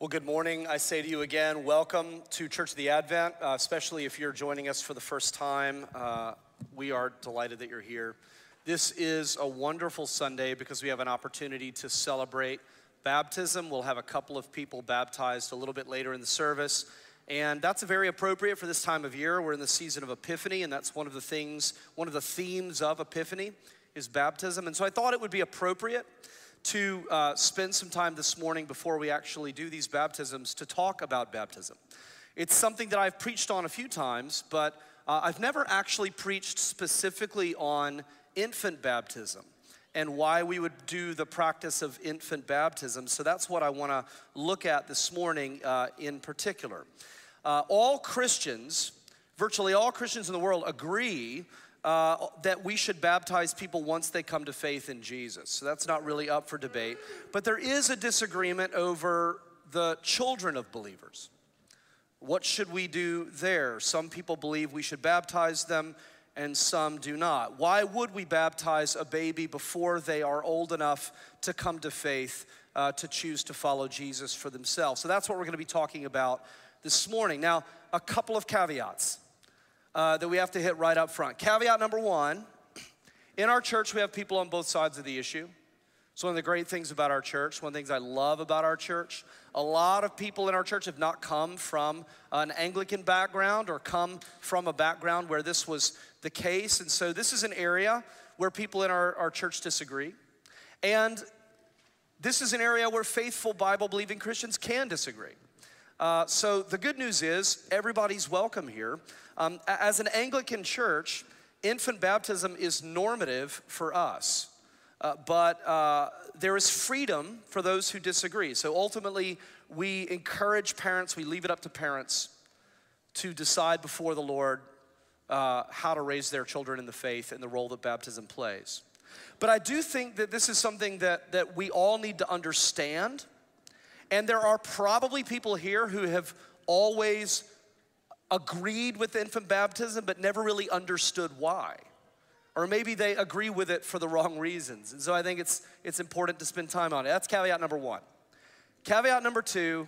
Well, good morning. I say to you again, welcome to Church of the Advent, uh, especially if you're joining us for the first time. Uh, we are delighted that you're here. This is a wonderful Sunday because we have an opportunity to celebrate baptism. We'll have a couple of people baptized a little bit later in the service. And that's very appropriate for this time of year. We're in the season of Epiphany, and that's one of the things, one of the themes of Epiphany is baptism. And so I thought it would be appropriate to uh, spend some time this morning before we actually do these baptisms to talk about baptism. It's something that I've preached on a few times, but uh, I've never actually preached specifically on infant baptism and why we would do the practice of infant baptism. So that's what I want to look at this morning uh, in particular. Uh, all Christians, virtually all Christians in the world, agree uh, that we should baptize people once they come to faith in Jesus. So that's not really up for debate. But there is a disagreement over the children of believers. What should we do there? Some people believe we should baptize them and some do not. Why would we baptize a baby before they are old enough to come to faith, uh, to choose to follow Jesus for themselves? So that's what we're going to be talking about this morning. Now, a couple of caveats uh, that we have to hit right up front. Caveat number one in our church, we have people on both sides of the issue. It's one of the great things about our church, one of the things I love about our church. A lot of people in our church have not come from an Anglican background or come from a background where this was the case. And so this is an area where people in our, our church disagree. And this is an area where faithful Bible believing Christians can disagree. Uh, so the good news is everybody's welcome here. Um, as an Anglican church, infant baptism is normative for us. Uh, but uh, there is freedom for those who disagree. So ultimately, we encourage parents, we leave it up to parents to decide before the Lord uh, how to raise their children in the faith and the role that baptism plays. But I do think that this is something that, that we all need to understand. And there are probably people here who have always agreed with infant baptism but never really understood why. Or maybe they agree with it for the wrong reasons. And so I think it's, it's important to spend time on it. That's caveat number one. Caveat number two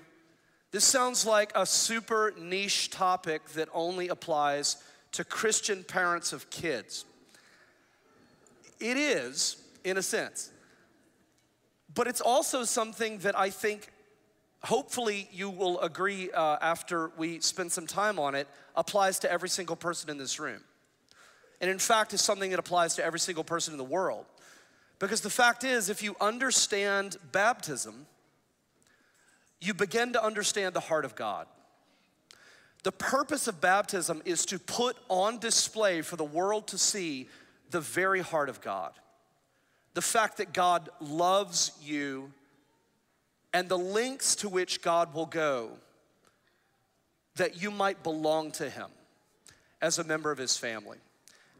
this sounds like a super niche topic that only applies to Christian parents of kids. It is, in a sense. But it's also something that I think hopefully you will agree uh, after we spend some time on it, applies to every single person in this room. And in fact, is something that applies to every single person in the world. Because the fact is, if you understand baptism, you begin to understand the heart of God. The purpose of baptism is to put on display for the world to see the very heart of God. The fact that God loves you and the lengths to which God will go that you might belong to Him as a member of His family.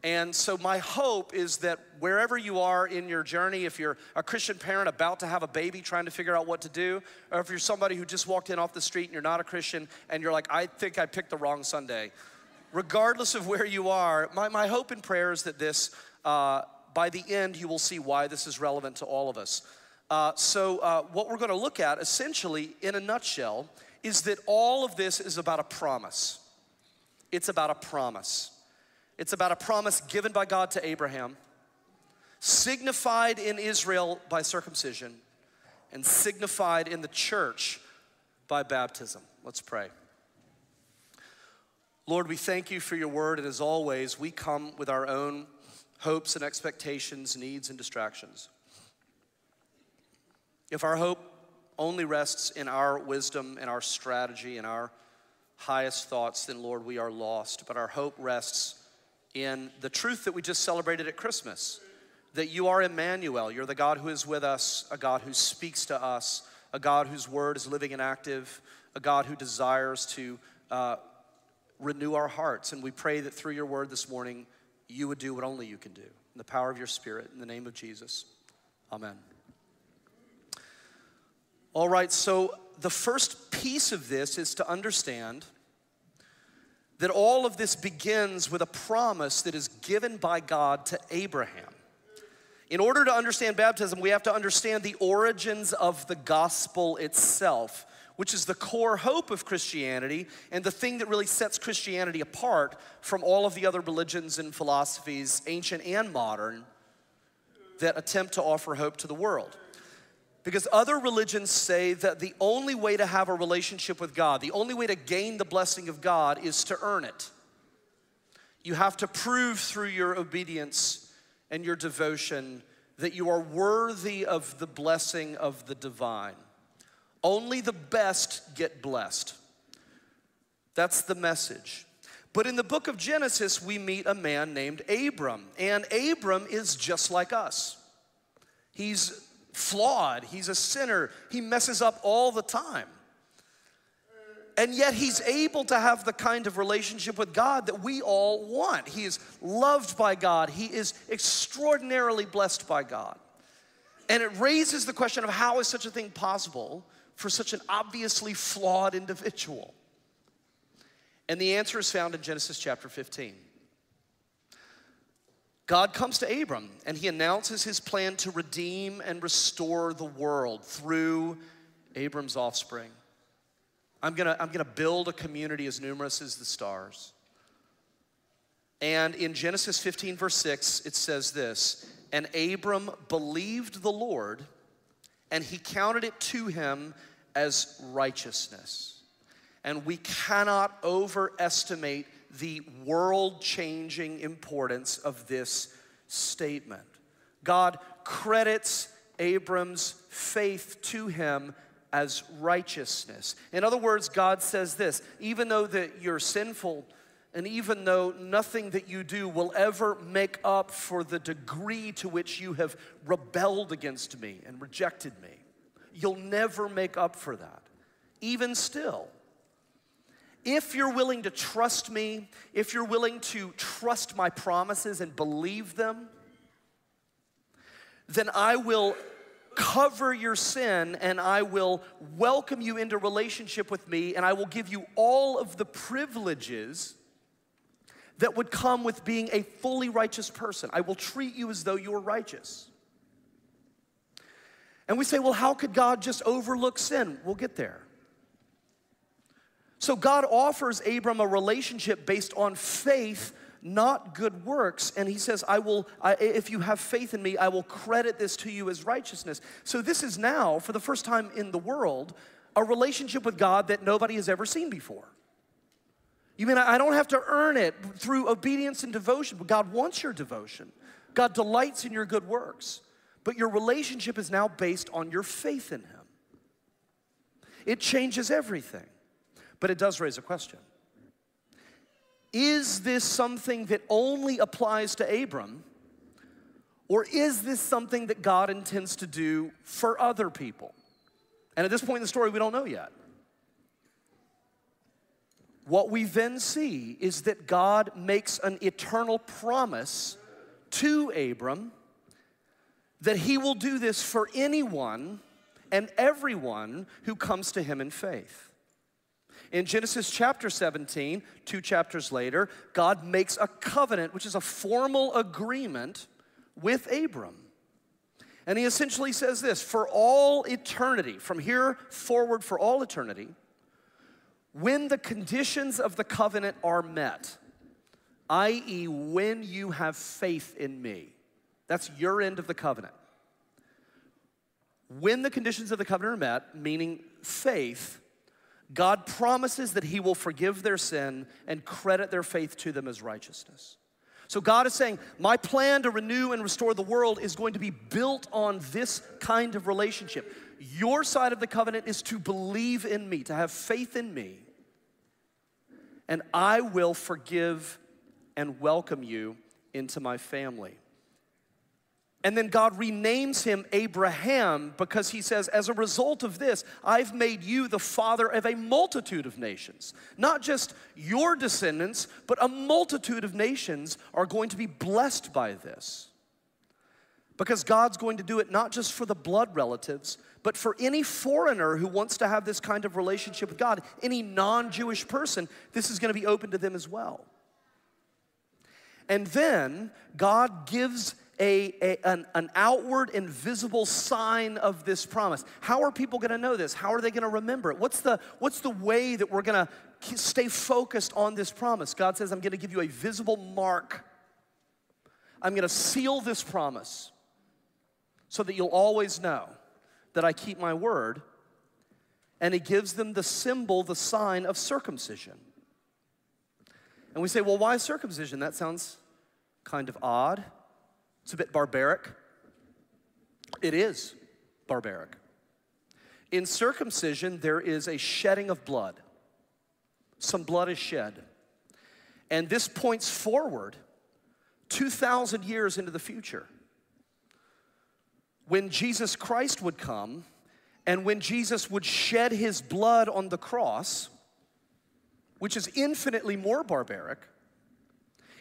And so, my hope is that wherever you are in your journey, if you're a Christian parent about to have a baby trying to figure out what to do, or if you're somebody who just walked in off the street and you're not a Christian and you're like, I think I picked the wrong Sunday, regardless of where you are, my, my hope and prayer is that this, uh, by the end, you will see why this is relevant to all of us. Uh, so, uh, what we're going to look at essentially, in a nutshell, is that all of this is about a promise. It's about a promise. It's about a promise given by God to Abraham, signified in Israel by circumcision, and signified in the church by baptism. Let's pray. Lord, we thank you for your word, and as always, we come with our own hopes and expectations, needs and distractions. If our hope only rests in our wisdom and our strategy and our highest thoughts, then Lord, we are lost. But our hope rests in the truth that we just celebrated at Christmas that you are Emmanuel. You're the God who is with us, a God who speaks to us, a God whose word is living and active, a God who desires to uh, renew our hearts. And we pray that through your word this morning, you would do what only you can do. In the power of your spirit, in the name of Jesus. Amen. All right, so the first piece of this is to understand that all of this begins with a promise that is given by God to Abraham. In order to understand baptism, we have to understand the origins of the gospel itself, which is the core hope of Christianity and the thing that really sets Christianity apart from all of the other religions and philosophies, ancient and modern, that attempt to offer hope to the world. Because other religions say that the only way to have a relationship with God, the only way to gain the blessing of God is to earn it. You have to prove through your obedience and your devotion that you are worthy of the blessing of the divine. Only the best get blessed. That's the message. But in the book of Genesis, we meet a man named Abram, and Abram is just like us. He's flawed, he's a sinner, he messes up all the time. And yet he's able to have the kind of relationship with God that we all want. He is loved by God, he is extraordinarily blessed by God. And it raises the question of how is such a thing possible for such an obviously flawed individual? And the answer is found in Genesis chapter 15. God comes to Abram and he announces his plan to redeem and restore the world through Abram's offspring. I'm gonna, I'm gonna build a community as numerous as the stars. And in Genesis 15, verse 6, it says this And Abram believed the Lord, and he counted it to him as righteousness. And we cannot overestimate the world changing importance of this statement. God credits Abram's faith to him as righteousness. In other words, God says this even though that you're sinful, and even though nothing that you do will ever make up for the degree to which you have rebelled against me and rejected me, you'll never make up for that. Even still, if you're willing to trust me, if you're willing to trust my promises and believe them, then I will cover your sin and I will welcome you into relationship with me and I will give you all of the privileges that would come with being a fully righteous person. I will treat you as though you were righteous. And we say, well, how could God just overlook sin? We'll get there. So God offers Abram a relationship based on faith not good works. And he says, I will, I, if you have faith in me, I will credit this to you as righteousness. So this is now, for the first time in the world, a relationship with God that nobody has ever seen before. You mean I don't have to earn it through obedience and devotion, but God wants your devotion. God delights in your good works, but your relationship is now based on your faith in Him. It changes everything, but it does raise a question. Is this something that only applies to Abram? Or is this something that God intends to do for other people? And at this point in the story, we don't know yet. What we then see is that God makes an eternal promise to Abram that he will do this for anyone and everyone who comes to him in faith. In Genesis chapter 17, two chapters later, God makes a covenant, which is a formal agreement with Abram. And he essentially says this for all eternity, from here forward for all eternity, when the conditions of the covenant are met, i.e., when you have faith in me, that's your end of the covenant. When the conditions of the covenant are met, meaning faith, God promises that He will forgive their sin and credit their faith to them as righteousness. So God is saying, My plan to renew and restore the world is going to be built on this kind of relationship. Your side of the covenant is to believe in me, to have faith in me, and I will forgive and welcome you into my family. And then God renames him Abraham because he says, As a result of this, I've made you the father of a multitude of nations. Not just your descendants, but a multitude of nations are going to be blessed by this. Because God's going to do it not just for the blood relatives, but for any foreigner who wants to have this kind of relationship with God, any non Jewish person, this is going to be open to them as well. And then God gives a, a, an, an outward and visible sign of this promise. How are people gonna know this? How are they gonna remember it? What's the, what's the way that we're gonna stay focused on this promise? God says, I'm gonna give you a visible mark. I'm gonna seal this promise so that you'll always know that I keep my word. And He gives them the symbol, the sign of circumcision. And we say, well, why circumcision? That sounds kind of odd. It's a bit barbaric. It is barbaric. In circumcision, there is a shedding of blood. Some blood is shed. And this points forward 2,000 years into the future when Jesus Christ would come and when Jesus would shed his blood on the cross, which is infinitely more barbaric,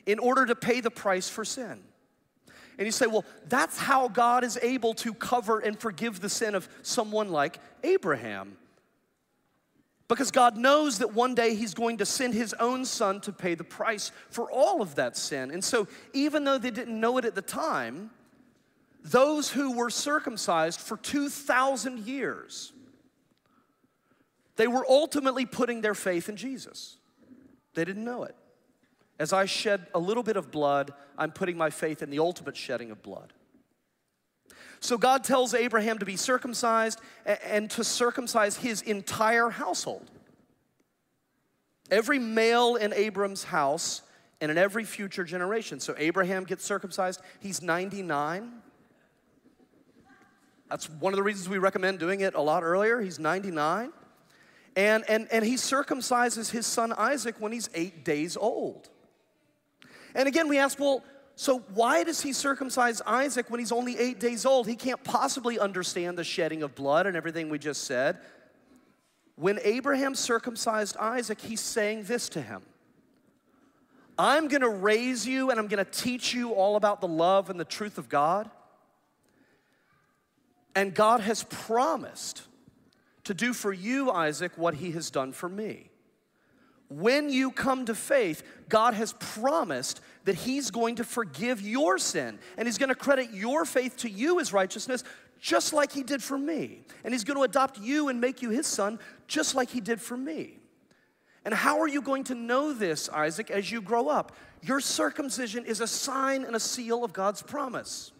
in order to pay the price for sin. And you say, well, that's how God is able to cover and forgive the sin of someone like Abraham. Because God knows that one day He's going to send His own Son to pay the price for all of that sin. And so, even though they didn't know it at the time, those who were circumcised for 2,000 years, they were ultimately putting their faith in Jesus. They didn't know it. As I shed a little bit of blood, I'm putting my faith in the ultimate shedding of blood. So God tells Abraham to be circumcised and to circumcise his entire household. Every male in Abram's house and in every future generation. So Abraham gets circumcised, he's 99. That's one of the reasons we recommend doing it a lot earlier. He's 99. And, and, and he circumcises his son Isaac when he's eight days old. And again, we ask, well, so why does he circumcise Isaac when he's only eight days old? He can't possibly understand the shedding of blood and everything we just said. When Abraham circumcised Isaac, he's saying this to him I'm gonna raise you and I'm gonna teach you all about the love and the truth of God. And God has promised to do for you, Isaac, what he has done for me when you come to faith, God has promised that He's going to forgive your sin and He's going to credit your faith to you as righteousness, just like He did for me. And He's going to adopt you and make you His son, just like He did for me. And how are you going to know this, Isaac, as you grow up? Your circumcision is a sign and a seal of God's promise.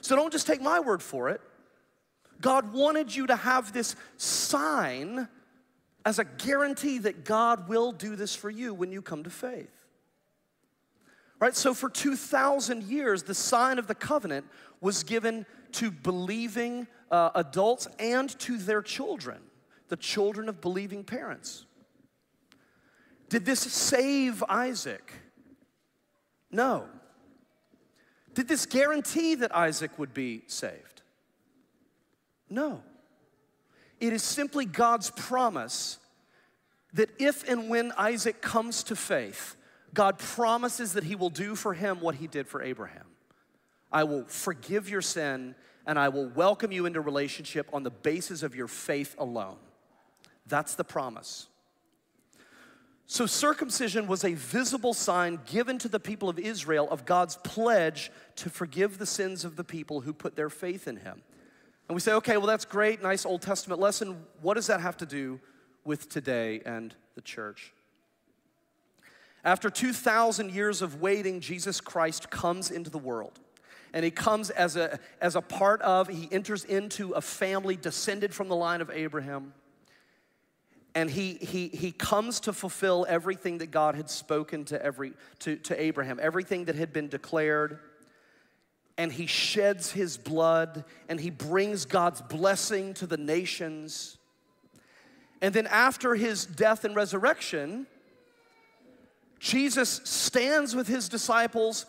So don't just take my word for it. God wanted you to have this sign as a guarantee that God will do this for you when you come to faith. Right? So for 2,000 years, the sign of the covenant was given to believing uh, adults and to their children, the children of believing parents. Did this save Isaac? No. Did this guarantee that Isaac would be saved? No. It is simply God's promise that if and when Isaac comes to faith, God promises that he will do for him what he did for Abraham. I will forgive your sin and I will welcome you into relationship on the basis of your faith alone. That's the promise. So, circumcision was a visible sign given to the people of Israel of God's pledge to forgive the sins of the people who put their faith in him. And we say, okay, well, that's great, nice Old Testament lesson. What does that have to do with today and the church? After 2,000 years of waiting, Jesus Christ comes into the world. And he comes as a, as a part of, he enters into a family descended from the line of Abraham. And he, he, he comes to fulfill everything that God had spoken to, every, to, to Abraham, everything that had been declared and he sheds his blood and he brings God's blessing to the nations. And then after his death and resurrection, Jesus stands with his disciples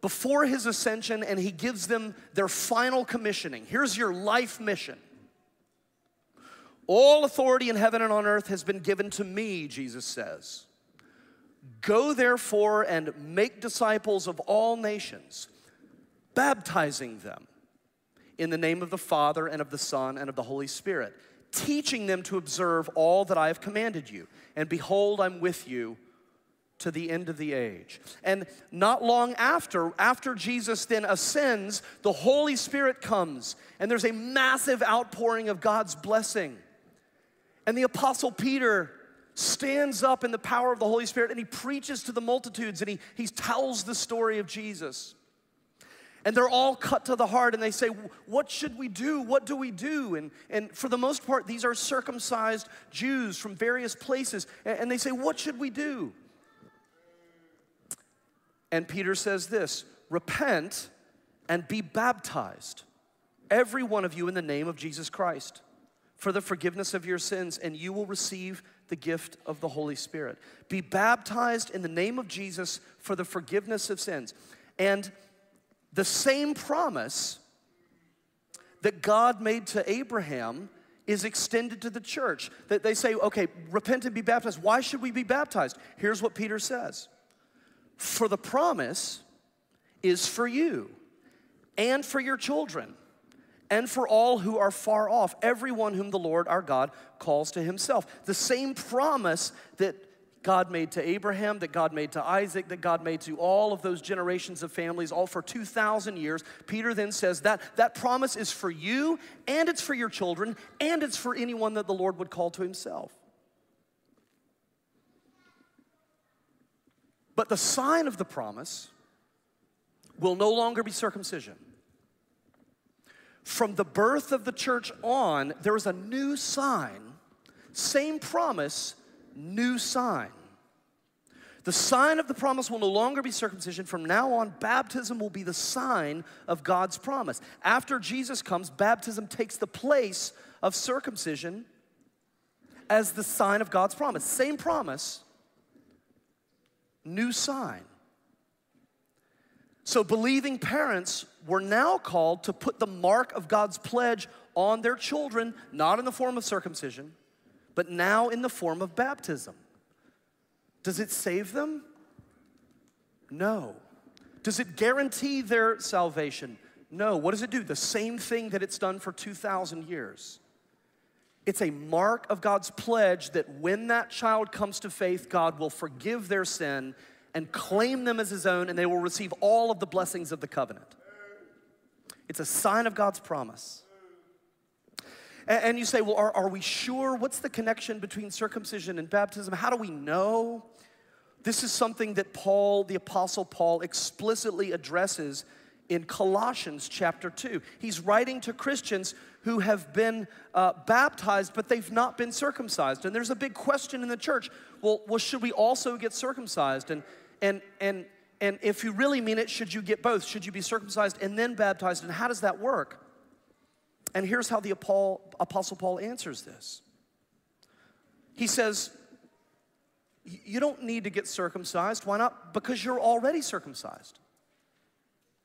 before his ascension and he gives them their final commissioning. Here's your life mission. All authority in heaven and on earth has been given to me, Jesus says. Go therefore and make disciples of all nations baptizing them in the name of the Father and of the Son and of the Holy Spirit, teaching them to observe all that I have commanded you. And behold, I'm with you to the end of the age. And not long after, after Jesus then ascends, the Holy Spirit comes, and there's a massive outpouring of God's blessing. And the Apostle Peter stands up in the power of the Holy Spirit and he preaches to the multitudes and he, he tells the story of Jesus. And they're all cut to the heart and they say, What should we do? What do we do? And, and for the most part, these are circumcised Jews from various places. And, and they say, What should we do? And Peter says this Repent and be baptized, every one of you, in the name of Jesus Christ, for the forgiveness of your sins, and you will receive the gift of the Holy Spirit. Be baptized in the name of Jesus for the forgiveness of sins. And the same promise that God made to Abraham is extended to the church. That they say, okay, repent and be baptized. Why should we be baptized? Here's what Peter says For the promise is for you and for your children and for all who are far off, everyone whom the Lord our God calls to himself. The same promise that God made to Abraham, that God made to Isaac, that God made to all of those generations of families, all for 2,000 years. Peter then says that that promise is for you, and it's for your children, and it's for anyone that the Lord would call to himself. But the sign of the promise will no longer be circumcision. From the birth of the church on, there is a new sign, same promise, new sign. The sign of the promise will no longer be circumcision. From now on, baptism will be the sign of God's promise. After Jesus comes, baptism takes the place of circumcision as the sign of God's promise. Same promise, new sign. So, believing parents were now called to put the mark of God's pledge on their children, not in the form of circumcision, but now in the form of baptism. Does it save them? No. Does it guarantee their salvation? No. What does it do? The same thing that it's done for 2,000 years. It's a mark of God's pledge that when that child comes to faith, God will forgive their sin and claim them as his own, and they will receive all of the blessings of the covenant. It's a sign of God's promise. And, you say, well, are, are we sure? What's the connection between circumcision and baptism? How do we know? This is something that Paul, the Apostle Paul, explicitly addresses in Colossians chapter 2. He's writing to Christians who have been uh, baptized, but they've not been circumcised. And there's a big question in the church well, well should we also get circumcised? And and, and, and if you really mean it, should you get both? Should you be circumcised and then baptized? And how does that work? And here's how the Apostle Paul answers this. He says, You don't need to get circumcised. Why not? Because you're already circumcised.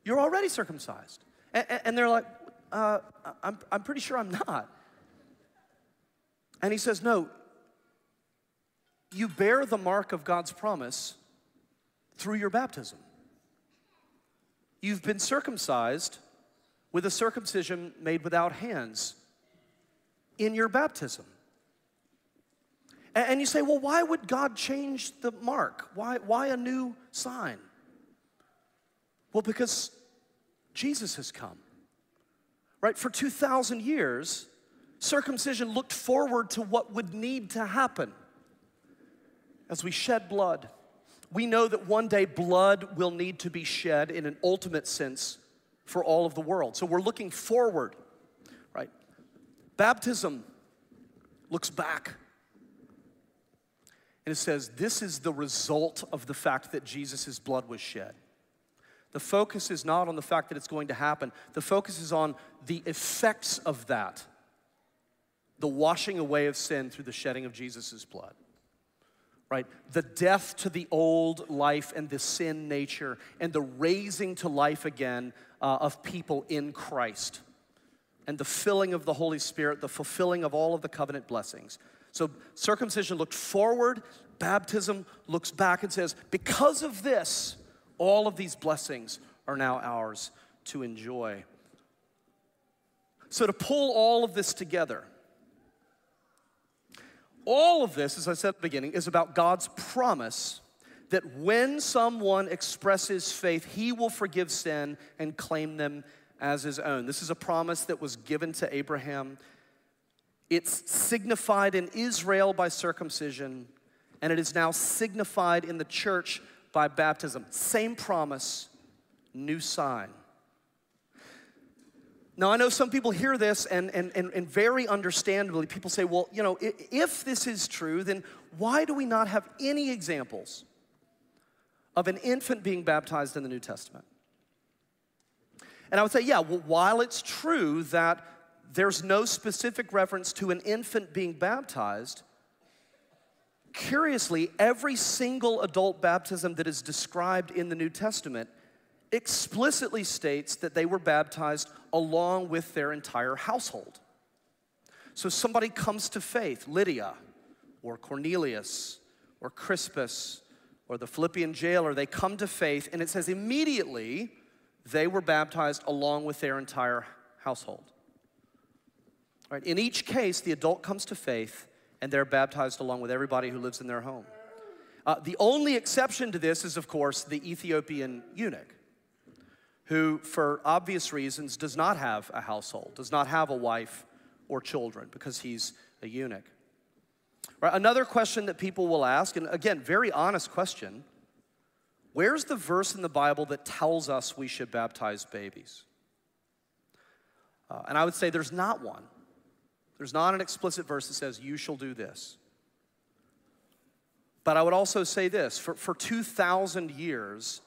You're already circumcised. And, and they're like, uh, I'm, I'm pretty sure I'm not. And he says, No, you bear the mark of God's promise through your baptism. You've been circumcised with a circumcision made without hands in your baptism. And you say, well, why would God change the mark? Why, why a new sign? Well, because Jesus has come. Right? For 2,000 years, circumcision looked forward to what would need to happen as we shed blood we know that one day blood will need to be shed in an ultimate sense for all of the world. So we're looking forward, right? Baptism looks back. And it says, This is the result of the fact that Jesus' blood was shed. The focus is not on the fact that it's going to happen, the focus is on the effects of that the washing away of sin through the shedding of Jesus' blood right? The death to the old life and the sin nature, and the raising to life again uh, of people in Christ, and the filling of the Holy Spirit, the fulfilling of all of the covenant blessings. So, circumcision looked forward, baptism looks back and says, because of this, all of these blessings are now ours to enjoy. So, to pull all of this together, all of this, as I said at the beginning, is about God's promise that when someone expresses faith, he will forgive sin and claim them as his own. This is a promise that was given to Abraham. It's signified in Israel by circumcision, and it is now signified in the church by baptism. Same promise, new sign. Now, I know some people hear this, and, and, and, and, very understandably, people say, well, you know, if this is true, then why do we not have any examples of an infant being baptized in the New Testament? And I would say, yeah, well, while it's true that there's no specific reference to an infant being baptized, curiously, every single adult baptism that is described in the New Testament explicitly states that they were baptized along with their entire household. So somebody comes to faith, Lydia or Cornelius or Crispus or the Philippian jailer, they come to faith, and it says immediately they were baptized along with their entire household. Right? In each case, the adult comes to faith and they're baptized along with everybody who lives in their home. Uh, the only exception to this is, of course, the Ethiopian eunuch who, for obvious reasons, does not have a household, does not have a wife or children because he's a eunuch. Right, another question that people will ask, and again, very honest question where's the verse in the Bible that tells us we should baptize babies? Uh, and I would say there's not one. There's not an explicit verse that says, you shall do this. But I would also say this for, for 2,000 years,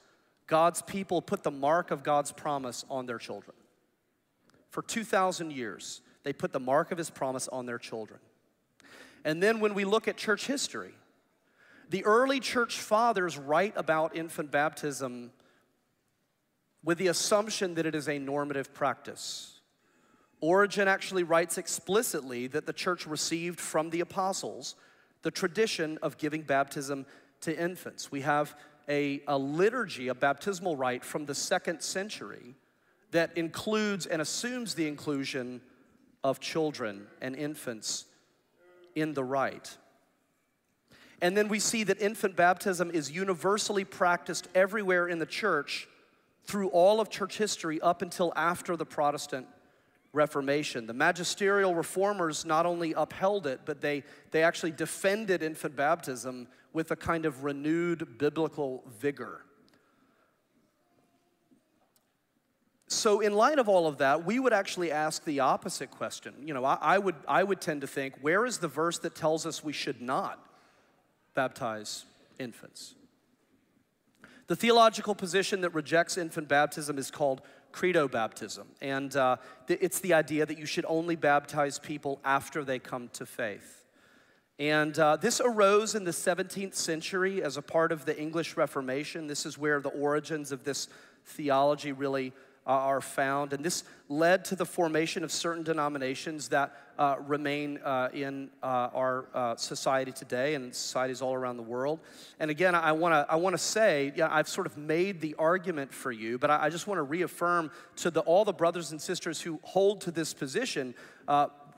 God's people put the mark of God's promise on their children. For 2,000 years, they put the mark of his promise on their children. And then when we look at church history, the early church fathers write about infant baptism with the assumption that it is a normative practice. Origen actually writes explicitly that the church received from the apostles the tradition of giving baptism to infants. We have a, a liturgy, a baptismal rite from the second century that includes and assumes the inclusion of children and infants in the rite. And then we see that infant baptism is universally practiced everywhere in the church through all of church history up until after the Protestant Reformation. The magisterial reformers not only upheld it, but they, they actually defended infant baptism with a kind of renewed biblical vigor. So, in light of all of that, we would actually ask the opposite question. You know, I, I, would, I would tend to think where is the verse that tells us we should not baptize infants? The theological position that rejects infant baptism is called credo baptism. And uh, it's the idea that you should only baptize people after they come to faith. And uh, this arose in the 17th century as a part of the English Reformation. This is where the origins of this theology really uh, are found. And this led to the formation of certain denominations that uh, remain uh, in uh, our uh, society today and societies all around the world. And again, I want to I wanna say, yeah, I've sort of made the argument for you, but I, I just want to reaffirm to the, all the brothers and sisters who hold to this position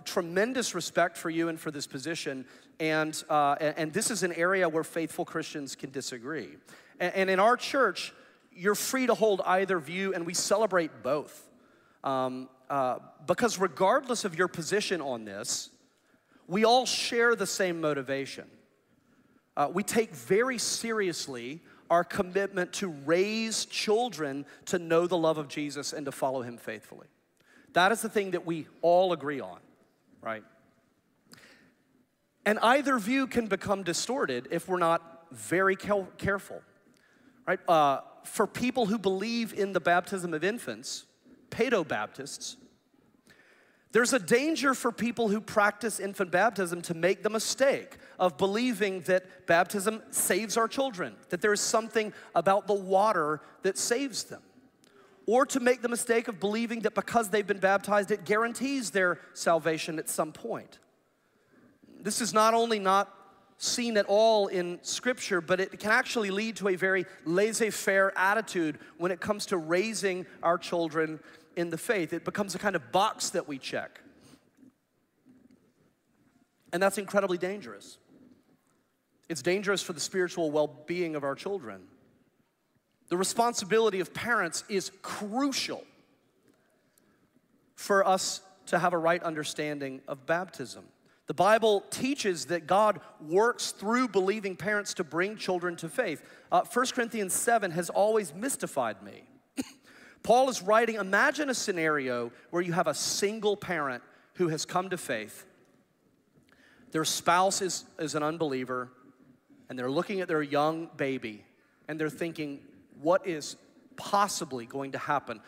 tremendous respect for you and for this position. And, uh, and this is an area where faithful Christians can disagree. And, and in our church, you're free to hold either view, and we celebrate both. Um, uh, because regardless of your position on this, we all share the same motivation. Uh, we take very seriously our commitment to raise children to know the love of Jesus and to follow him faithfully. That is the thing that we all agree on right? And either view can become distorted if we're not very careful, right? Uh, for people who believe in the baptism of infants, Paedo Baptists, there's a danger for people who practice infant baptism to make the mistake of believing that baptism saves our children, that there is something about the water that saves them or to make the mistake of believing that because they've been baptized, it guarantees their salvation at some point. This is not only not seen at all in Scripture, but it can actually lead to a very laissez faire attitude when it comes to raising our children in the faith. It becomes a kind of box that we check. And that's incredibly dangerous. It's dangerous for the spiritual well being of our children. The responsibility of parents is crucial for us to have a right understanding of baptism. The Bible teaches that God works through believing parents to bring children to faith. Uh, 1 Corinthians 7 has always mystified me. Paul is writing Imagine a scenario where you have a single parent who has come to faith, their spouse is, is an unbeliever, and they're looking at their young baby and they're thinking, What is possibly going to happen?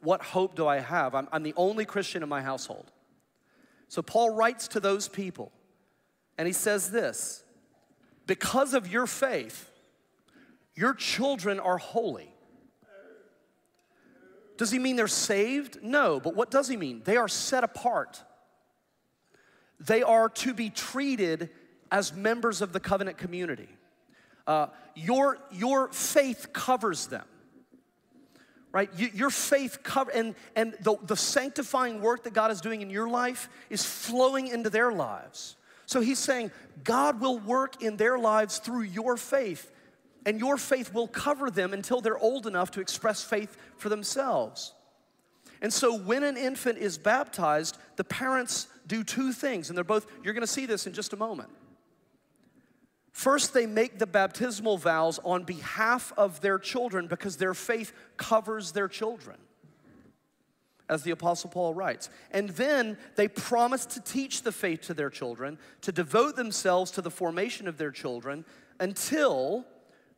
What hope do I have? I'm, I'm the only Christian in my household. So Paul writes to those people and he says this Because of your faith, your children are holy. Does he mean they're saved? No, but what does he mean? They are set apart. They are to be treated as members of the covenant community. Uh, your, your faith covers them right? You, your faith cover and and the, the sanctifying work that God is doing in your life is flowing into their lives. So he's saying God will work in their lives through your faith, and your faith will cover them until they're old enough to express faith for themselves. And so when an infant is baptized, the parents do two things, and they're both, you're gonna see this in just a moment. First, they make the baptismal vows on behalf of their children because their faith covers their children, as the Apostle Paul writes. And then they promise to teach the faith to their children, to devote themselves to the formation of their children until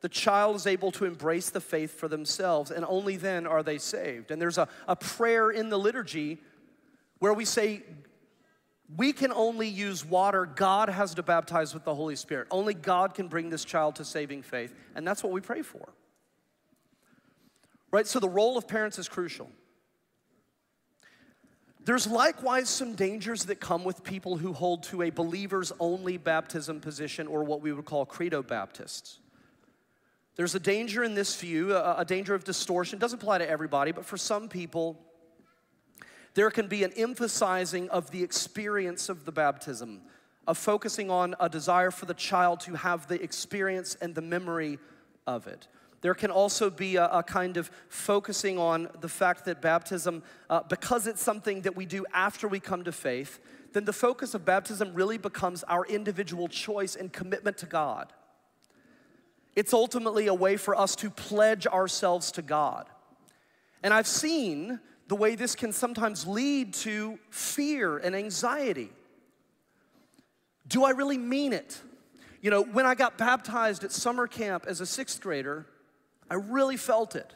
the child is able to embrace the faith for themselves, and only then are they saved. And there's a, a prayer in the liturgy where we say, we can only use water. God has to baptize with the Holy Spirit. Only God can bring this child to saving faith. And that's what we pray for. Right? So the role of parents is crucial. There's likewise some dangers that come with people who hold to a believer's only baptism position or what we would call credo Baptists. There's a danger in this view, a, danger of distortion. It doesn't apply to everybody, but for some people, there can be an emphasizing of the experience of the baptism, of focusing on a desire for the child to have the experience and the memory of it. There can also be a, a kind of focusing on the fact that baptism, uh, because it's something that we do after we come to faith, then the focus of baptism really becomes our individual choice and commitment to God. It's ultimately a way for us to pledge ourselves to God. And I've seen the way this can sometimes lead to fear and anxiety. Do I really mean it? You know, when I got baptized at summer camp as a sixth grader, I really felt it.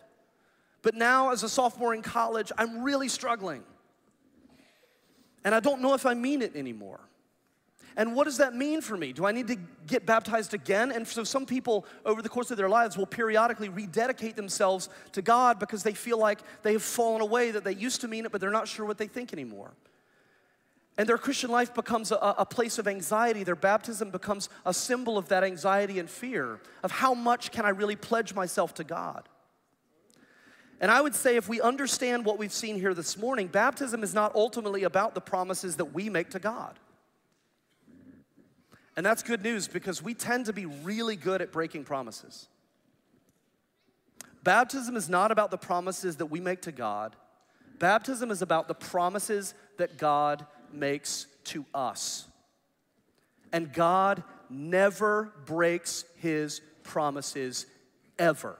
But now, as a sophomore in college, I'm really struggling. And I don't know if I mean it anymore. And what does that mean for me? Do I need to get baptized again? And so some people over the course of their lives will periodically rededicate themselves to God because they feel like they have fallen away, that they used to mean it, but they're not sure what they think anymore. And their Christian life becomes a, a, place of anxiety. Their baptism becomes a symbol of that anxiety and fear of how much can I really pledge myself to God. And I would say, if we understand what we've seen here this morning, baptism is not ultimately about the promises that we make to God. And that's good news because we tend to be really good at breaking promises. Baptism is not about the promises that we make to God. Baptism is about the promises that God makes to us. And God never breaks his promises ever.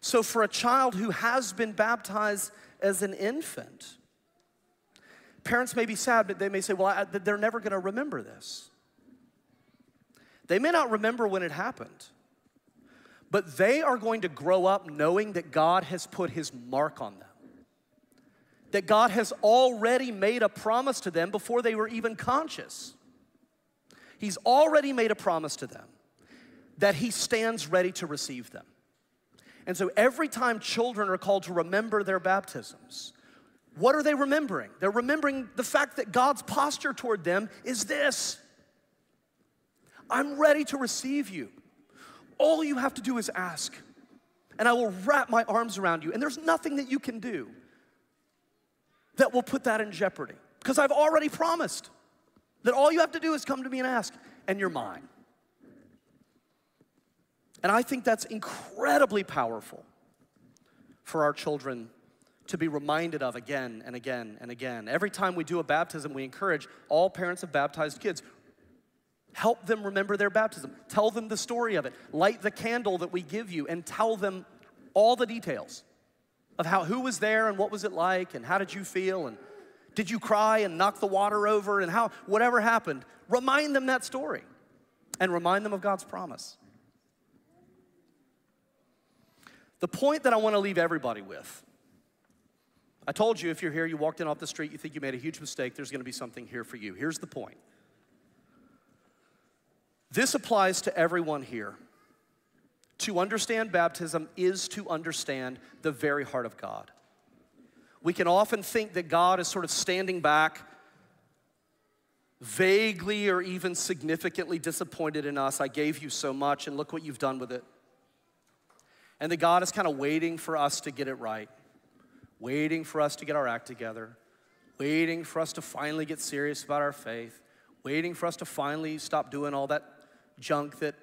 So, for a child who has been baptized as an infant, parents may be sad, but they may say, Well, I, they're never gonna remember this. They may not remember when it happened, but they are going to grow up knowing that God has put his mark on them. That God has already made a promise to them before they were even conscious. He's already made a promise to them that he stands ready to receive them. And so every time children are called to remember their baptisms, what are they remembering? They're remembering the fact that God's posture toward them is this I'm ready to receive you. All you have to do is ask, and I will wrap my arms around you. And there's nothing that you can do that will put that in jeopardy because I've already promised that all you have to do is come to me and ask, and you're mine. And I think that's incredibly powerful for our children to be reminded of again and again and again. Every time we do a baptism, we encourage all parents of baptized kids help them remember their baptism. Tell them the story of it. Light the candle that we give you and tell them all the details of how who was there and what was it like and how did you feel and did you cry and knock the water over and how whatever happened. Remind them that story and remind them of God's promise. The point that I want to leave everybody with I told you if you're here, you walked in off the street, you think you made a huge mistake, there's going to be something here for you. Here's the point this applies to everyone here. To understand baptism is to understand the very heart of God. We can often think that God is sort of standing back, vaguely or even significantly disappointed in us. I gave you so much, and look what you've done with it. And that God is kind of waiting for us to get it right, waiting for us to get our act together, waiting for us to finally get serious about our faith, waiting for us to finally stop doing all that junk that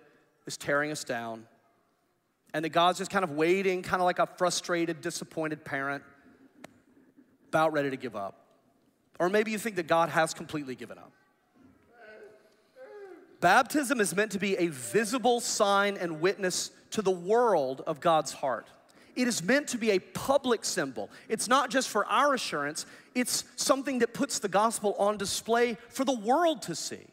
is tearing us down. And that God's just kind of waiting, kind of like a frustrated, disappointed parent, about ready to give up. Or maybe you think that God has completely given up. Baptism is meant to be a visible sign and witness to the world of God's heart. It is meant to be a public symbol. It's not just for our assurance, it's something that puts the gospel on display for the world to see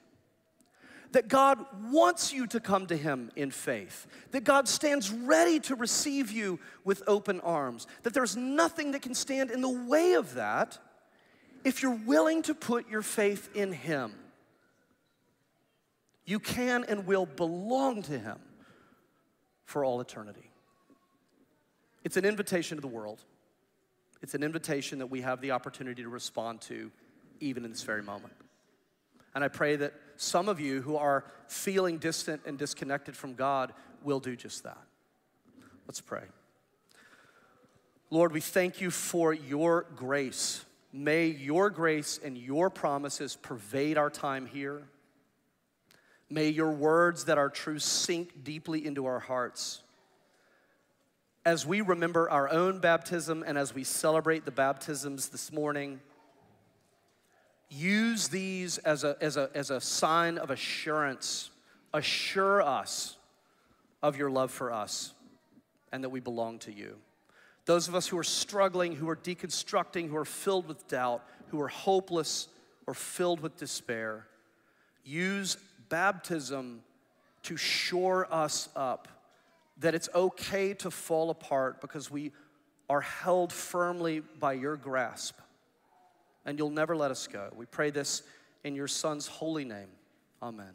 that God wants you to come to Him in faith, that God stands ready to receive you with open arms, that there's nothing that can stand in the way of that if you're willing to put your faith in Him. You can and will belong to Him for all eternity. It's an invitation to the world. It's an invitation that we have the opportunity to respond to even in this very moment. And I pray that some of you who are feeling distant and disconnected from God will do just that. Let's pray. Lord, we thank you for your grace. May your grace and your promises pervade our time here. May your words that are true sink deeply into our hearts. As we remember our own baptism and as we celebrate the baptisms this morning, use these as a, as a, as a sign of assurance. Assure us of your love for us and that we belong to you. Those of us who are struggling, who are deconstructing, who are filled with doubt, who are hopeless or filled with despair, use baptism to shore us up that it's okay to fall apart because we are held firmly by your grasp and you'll never let us go. We pray this in your Son's holy name. Amen.